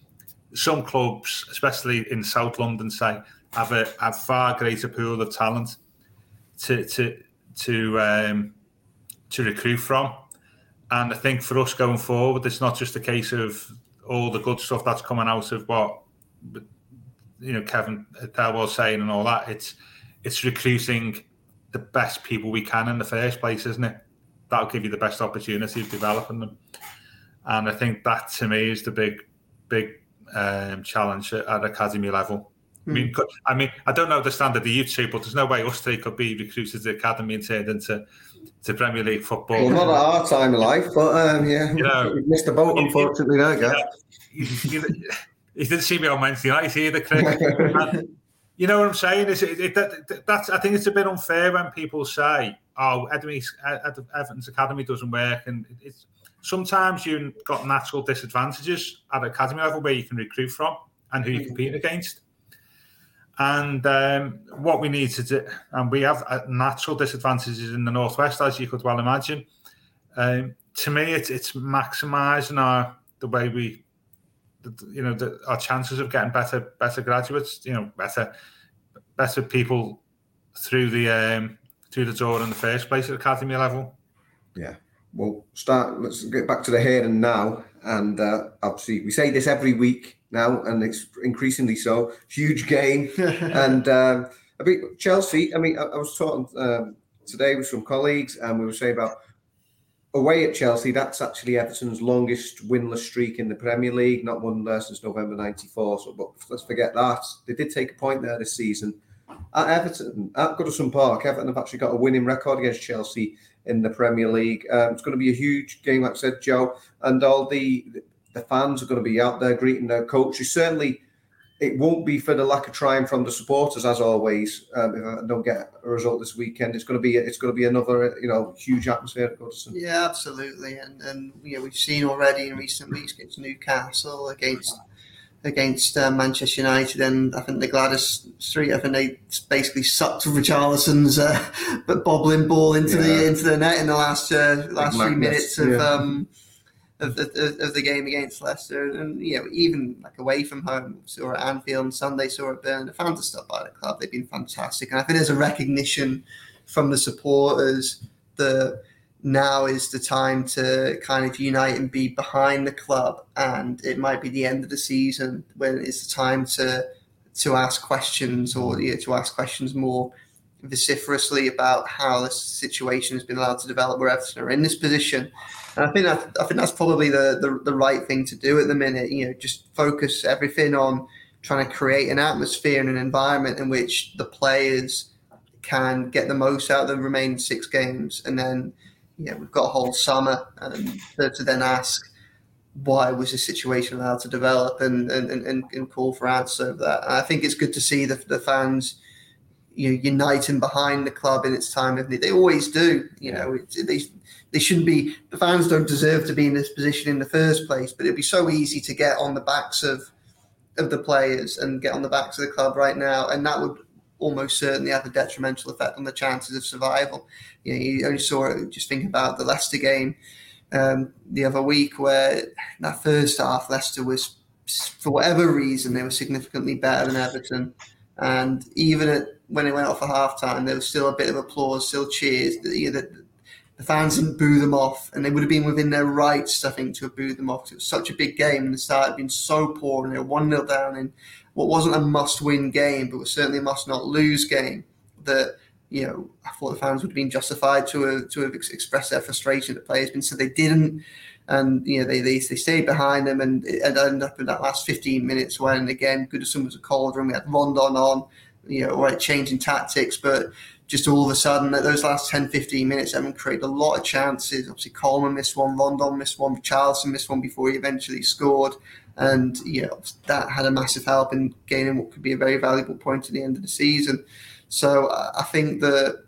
Some clubs, especially in South London, say have a have far greater pool of talent to to to um, to recruit from. And I think for us going forward, it's not just a case of all the good stuff that's coming out of what you know Kevin Thelwell saying and all that. It's it's recruiting the best people we can in the first place, isn't it? That'll give you the best opportunity of developing them. And I think that to me is the big, big um, challenge at, at academy level. Mm. I mean, hmm. I mean, I don't know the standard of youth two, but there's no way us three could be recruited to the academy and turned into to Premier League football. Well, not at our time of life, but um, yeah, you know, we missed the boat unfortunately. There, guys. You, you, you, didn't see me on Wednesday night he's either, Craig. You know what I'm saying? Is it, it, that, that's I think it's a bit unfair when people say, "Oh, Everton's academy doesn't work," and it's sometimes you've got natural disadvantages at academy level where you can recruit from and who you compete against. And um, what we need to do, and we have uh, natural disadvantages in the northwest, as you could well imagine. Um, to me, it's it's maximising our the way we you know, the, our chances of getting better better graduates, you know, better better people through the um, through the door in the first place at academy level. Yeah. Well, start. Let's get back to the here and now. And uh, obviously, we say this every week now, and it's increasingly so. Huge game, and um, I mean Chelsea. I mean, I, I was talking um, today with some colleagues, and we were saying about away at Chelsea, that's actually Everton's longest winless streak in the Premier League, not won there since November '94. So, but let's forget that. They did take a point there this season. At Everton, at Goodison Park, Everton have actually got a winning record against Chelsea in the Premier League. Um, it's going to be a huge game, like I said, Joe, and all the the fans are going to be out there greeting their coach. Who certainly it won't be for the lack of trying from the supporters, as always. Um, if I don't get a result this weekend, it's going to be it's going to be another you know huge atmosphere at Goodison. Yeah, absolutely, and and you know we've seen already in recent weeks against Newcastle, against against uh, Manchester United, and I think the Gwladys Street. I think they basically sucked Richarlison's uh, bobbling ball into yeah. the into the net in the last uh, last few minutes of. Yeah. Um, of the, of the game against Leicester, and you know even like away from home, saw at Anfield on Sunday, saw at Burn. The fans are stuck by the club; they've been fantastic, and I think there's a recognition from the supporters that now is the time to kind of unite and be behind the club, and it might be the end of the season when it's the time to to ask questions or you know, to ask questions more vociferously about how the situation has been allowed to develop where Everton are in this position. And I think that, I think that's probably the, the, the right thing to do at the minute. You know, just focus everything on trying to create an atmosphere and an environment in which the players can get the most out of the remaining six games, and then you know we've got a whole summer and to, to then ask why was this situation allowed to develop and and, and, and call for answers of that. And I think it's good to see the, the fans you know, uniting behind the club in its time of need. They always do. You know, they they shouldn't be. The fans don't deserve to be in this position in the first place. But it'd be so easy to get on the backs of of the players and get on the backs of the club right now, and that would almost certainly have a detrimental effect on the chances of survival. You know, you only saw it. Just think about the Leicester game um, the other week, where that first half Leicester was, for whatever reason, they were significantly better than Everton. And even at, when it went off for half time, there was still a bit of applause, still cheers. The, the, the fans didn't boo them off, and they would have been within their rights, I think, to have booed them off. It was such a big game, and the start had been so poor, and they were 1 0 down in what wasn't a must win game, but was certainly a must not lose game. That you know, I thought the fans would have been justified to have, to have expressed their frustration at players, but so they didn't. And you know they, they, they stayed behind them, and it ended up in that last 15 minutes when again Goodison was a cauldron. We had Rondon on, you know, right changing tactics, but just all of a sudden, that those last 10, 15 minutes, Everton created a lot of chances. Obviously, Coleman missed one, Rondon missed one, Richarlison missed one before he eventually scored. And, you know, that had a massive help in gaining what could be a very valuable point at the end of the season. So I think that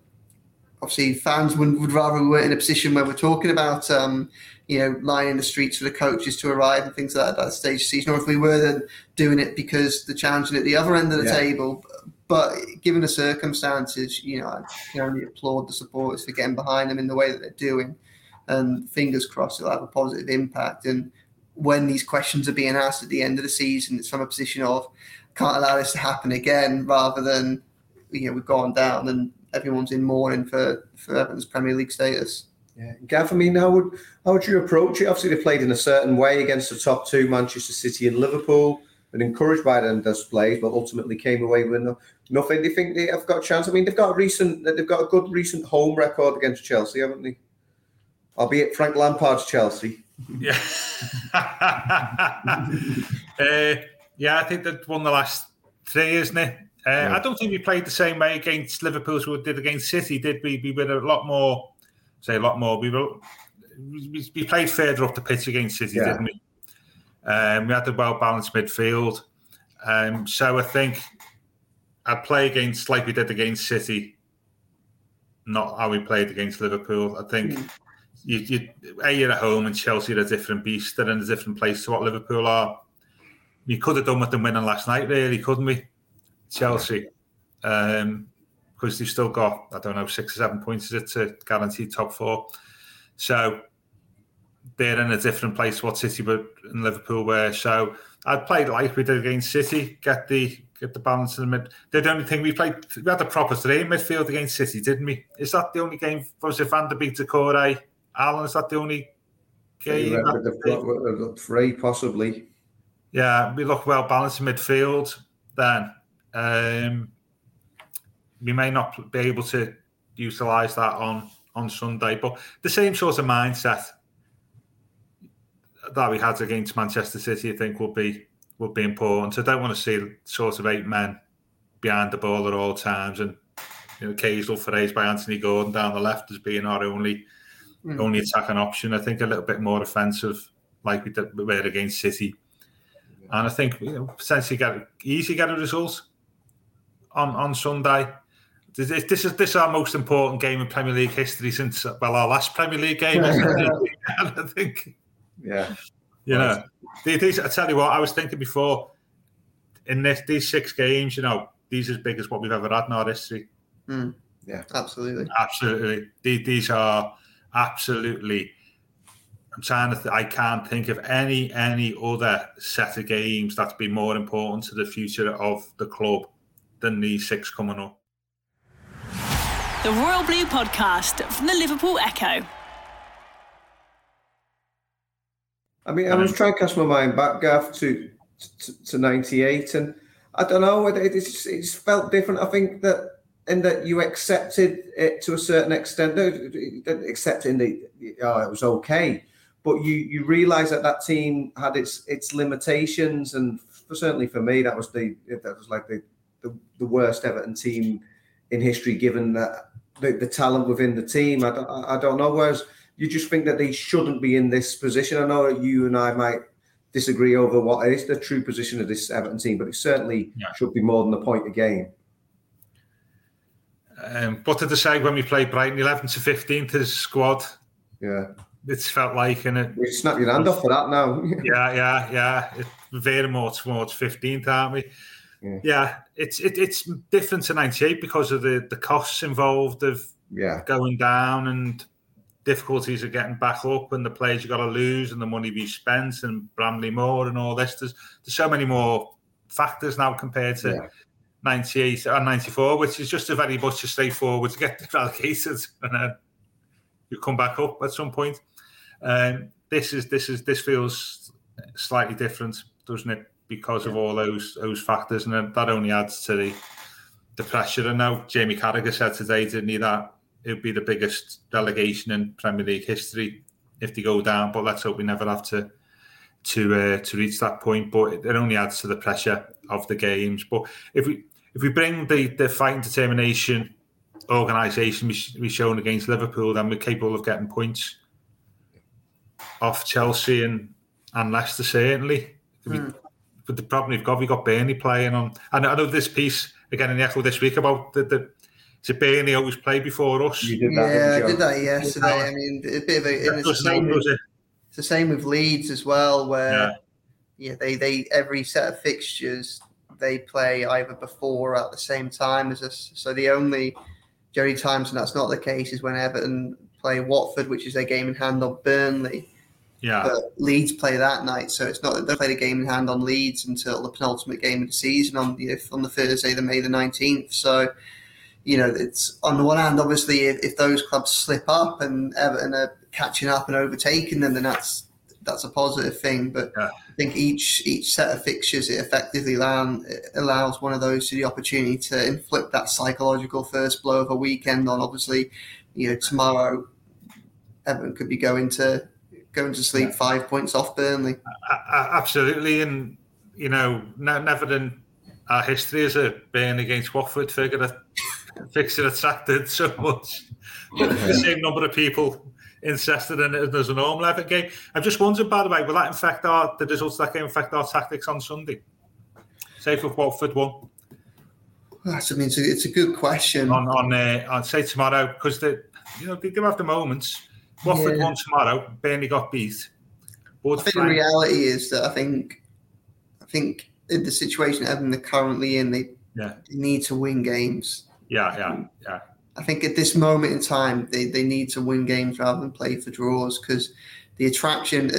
obviously fans would, would rather we were in a position where we're talking about, um, you know, lying in the streets for the coaches to arrive and things like that at that stage of season, or if we were then doing it because the challenging at the other end of the yeah. table but given the circumstances, you know, I can only applaud the supporters for getting behind them in the way that they're doing. And fingers crossed it'll have a positive impact. And when these questions are being asked at the end of the season, it's from a position of can't allow this to happen again, rather than you know we've gone down and everyone's in mourning for for Everton's Premier League status. Yeah, Gav. I mean, how would how would you approach it? Obviously, they played in a certain way against the top two, Manchester City and Liverpool been encouraged by them displays, but ultimately came away with no, nothing. Do you think they have got a chance? I mean, they've got a recent, they've got a good recent home record against Chelsea, haven't they? Albeit Frank Lampard's Chelsea. Yeah. uh, yeah, I think they've won the last three, isn't it? Uh, yeah. I don't think we played the same way against Liverpool as we did against City, did we? We were a lot more, say a lot more. We were, we played further up the pitch against City, yeah. didn't we? Um, we had a well balanced midfield. Um, so I think I'd play against like we did against City, not how we played against Liverpool. I think mm. you, you, a you're at home and Chelsea are a different beast. They're in a different place to what Liverpool are. We could have done with them winning last night, really, couldn't we? Chelsea, um, because they've still got I don't know six or seven points is it, to guarantee top four. So they're in a different place what City were in Liverpool were. So I'd play like we did against City, get the get the balance in the mid. They're The only thing we played, we had the proper three midfield against City, didn't we? Is that the only game? Was it Van de Beek to Corey? Allan, is that the only game? Yeah, the three, possibly. Yeah, we look well balanced in midfield then. Um, we may not be able to utilise that on on Sunday, but the same sort of mindset that we had against Manchester City, I think, would be would be important. So I don't want to see sort of eight men behind the ball at all times, and you know, occasional phrase by Anthony Gordon down the left as being our only mm. only attacking option. I think a little bit more offensive, like we did we were against City. and I think you know, potentially get easy get a result on on Sunday. This, this is this is our most important game in Premier League history since well our last Premier League game. I think. Yeah. You know, these, I tell you what, I was thinking before in this these six games, you know, these are as big as what we've ever had in our history. Mm. Yeah, absolutely, absolutely. These, these are absolutely. I'm trying to. Th- I can't think of any any other set of games that's been more important to the future of the club than these six coming up. The Royal Blue Podcast from the Liverpool Echo. I mean, I was trying to cast my mind back, Gav, to to, to '98, and I don't know. It, it's it's felt different. I think that in that you accepted it to a certain extent. Accepting the oh, it was okay, but you you realise that that team had its its limitations, and for, certainly for me, that was the that was like the the, the worst Everton team in history, given that the, the talent within the team. I don't, I don't know. Whereas you just think that they shouldn't be in this position. I know you and I might disagree over what is the true position of this Everton team, but it certainly yeah. should be more than a point a game. Um, what did they say when we played Brighton 11 to 15th as squad? Yeah. It's felt like, and it. We snap your hand off for that now. yeah, yeah, yeah. It's very more towards 15th, aren't we? Yeah, yeah it's it, it's different to 98 because of the, the costs involved of yeah going down and difficulties of getting back up and the players you've got to lose and the money we spent and Bramley Moore and all this. There's, there's so many more factors now compared to yeah. 98 and 94, which is just a very much a straightforward to get relegated and then you come back up at some point. Um, this is this is this feels slightly different, doesn't it? Because yeah. of all those those factors, and that only adds to the the pressure. And now Jamie Carragher said today, didn't he, that it would be the biggest relegation in Premier League history if they go down. But let's hope we never have to to uh, to reach that point. But it only adds to the pressure of the games. But if we if we bring the the fight and determination organisation we we shown against Liverpool, then we're capable of getting points off Chelsea and and Leicester certainly. Mm. But the problem we've got, we got Burnley playing on. And I know this piece again in the Echo this week about the, the to Burnley always play before us. You did that, yeah, I did that yesterday. I mean, a bit of a. It's the, same with, it? it's the same with Leeds as well, where yeah. yeah, they they every set of fixtures they play either before or at the same time as us. So the only Jerry times and that's not the case is when Everton play Watford, which is their game in hand on Burnley. Yeah. But Leeds play that night, so it's not that they play the game in hand on Leeds until the penultimate game of the season on the on the Thursday, the May the nineteenth. So you know, it's on the one hand, obviously, if, if those clubs slip up and Everton are catching up and overtaking them, then that's that's a positive thing. But yeah. I think each each set of fixtures it effectively allow, it allows one of those to the opportunity to inflict that psychological first blow of a weekend on. Obviously, you know, tomorrow Everton could be going to going to sleep yeah. five points off Burnley. Absolutely, and you know, never in our history as a Burnley against Watford figure fixture attracted so much. the same number of people interested in it as a normal Everton game. I'm just wondering, by the way, will that affect our the results that game affect our tactics on Sunday? Say if Watford won. That's, I mean, it's a, it's a good question. On on, uh, on say tomorrow because they you know they do have the moments. Watford yeah. won tomorrow. Burnley got beat. I think the reality is that I think I think in the situation Everton are currently in, they, yeah. they need to win games. Yeah, yeah, yeah. I think at this moment in time, they, they need to win games rather than play for draws because the attraction,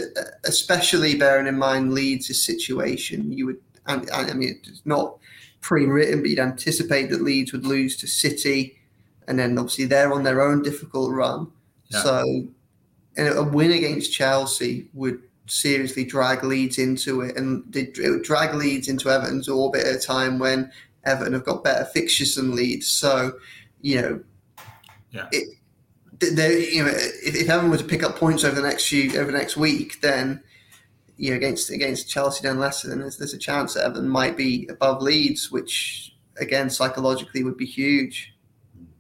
especially bearing in mind Leeds' situation, you would, I mean, it's not pre-written, but you'd anticipate that Leeds would lose to City, and then obviously they're on their own difficult run. Yeah. So, a win against Chelsea would seriously drag Leeds into it, and it would drag Leeds into Everton's orbit at a time when Everton have got better fixtures than Leeds. So, you know, yeah. It, you know, if, if Everton were to pick up points over the next few over the next week, then you know against against Chelsea and Leicester, then there's, there's a chance that Everton might be above Leeds, which again psychologically would be huge.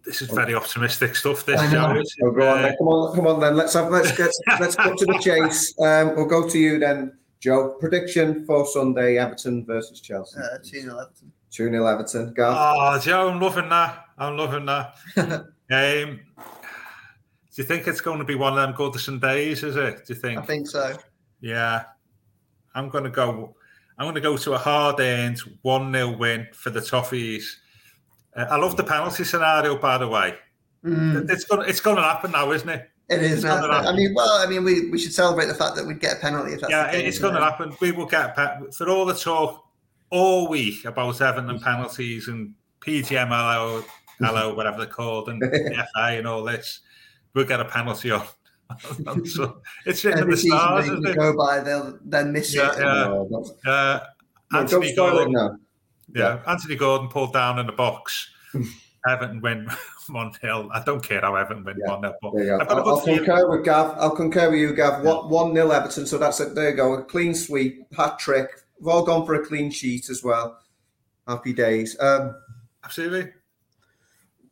This is very optimistic stuff. This, oh, go on, uh, come on, come on, then. Let's have let's get let's go to the chase. Um, we'll go to you then, Joe, prediction for Sunday: Everton versus Chelsea. Uh, two 0 Everton. Two 0 Everton. Gav. Oh, Joe, I'm loving that. I'm loving that. um, do you think it's going to be one of them Goodison days? Is it? Do you think? I think so. Yeah, I'm going to go. I'm going to go to a hard-earned one 0 win for the Toffees. Uh, I love the penalty scenario, by the way. Mm. It's going. It's going to happen now, isn't it? It is. I mean, well, I mean, we, we should celebrate the fact that we'd get a penalty. If that's Yeah, it's going to happen. We will get a for all the talk all week about Everton penalties and PGMLO, LO, whatever they're called, and the FA and all this. We'll get a penalty on. so it's written in the season stars, they, isn't it? go by, they'll then miss Yeah, it. yeah. Uh, no, Anthony Gordon, now. yeah, Anthony Gordon pulled down in the box. Everton win one 0 I don't care how Everton win Yeah, one 0 but go. I've got I'll, I'll concur with Gav. I'll concur with you, Gav. One one 0 Everton. So that's it. There you go. A clean sweep, hat trick. We've all gone for a clean sheet as well. Happy days. Um, Absolutely.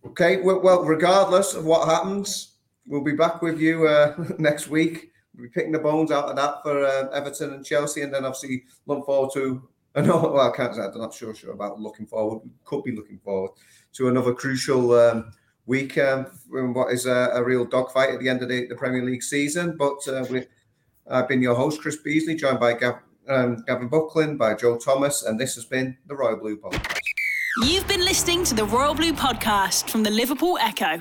okay. Well, regardless of what happens, we'll be back with you uh, next week. We'll be picking the bones out of that for uh, Everton and Chelsea, and then obviously look forward to. Another, well, I can't say I'm not sure, sure about looking forward. We could be looking forward to another crucial um, week um, in what is a, a real dogfight at the end of the, the Premier League season. But uh, we, I've been your host, Chris Beesley, joined by Gav, um, Gavin Buckland, by Joe Thomas, and this has been the Royal Blue Podcast. You've been listening to the Royal Blue podcast from the Liverpool Echo.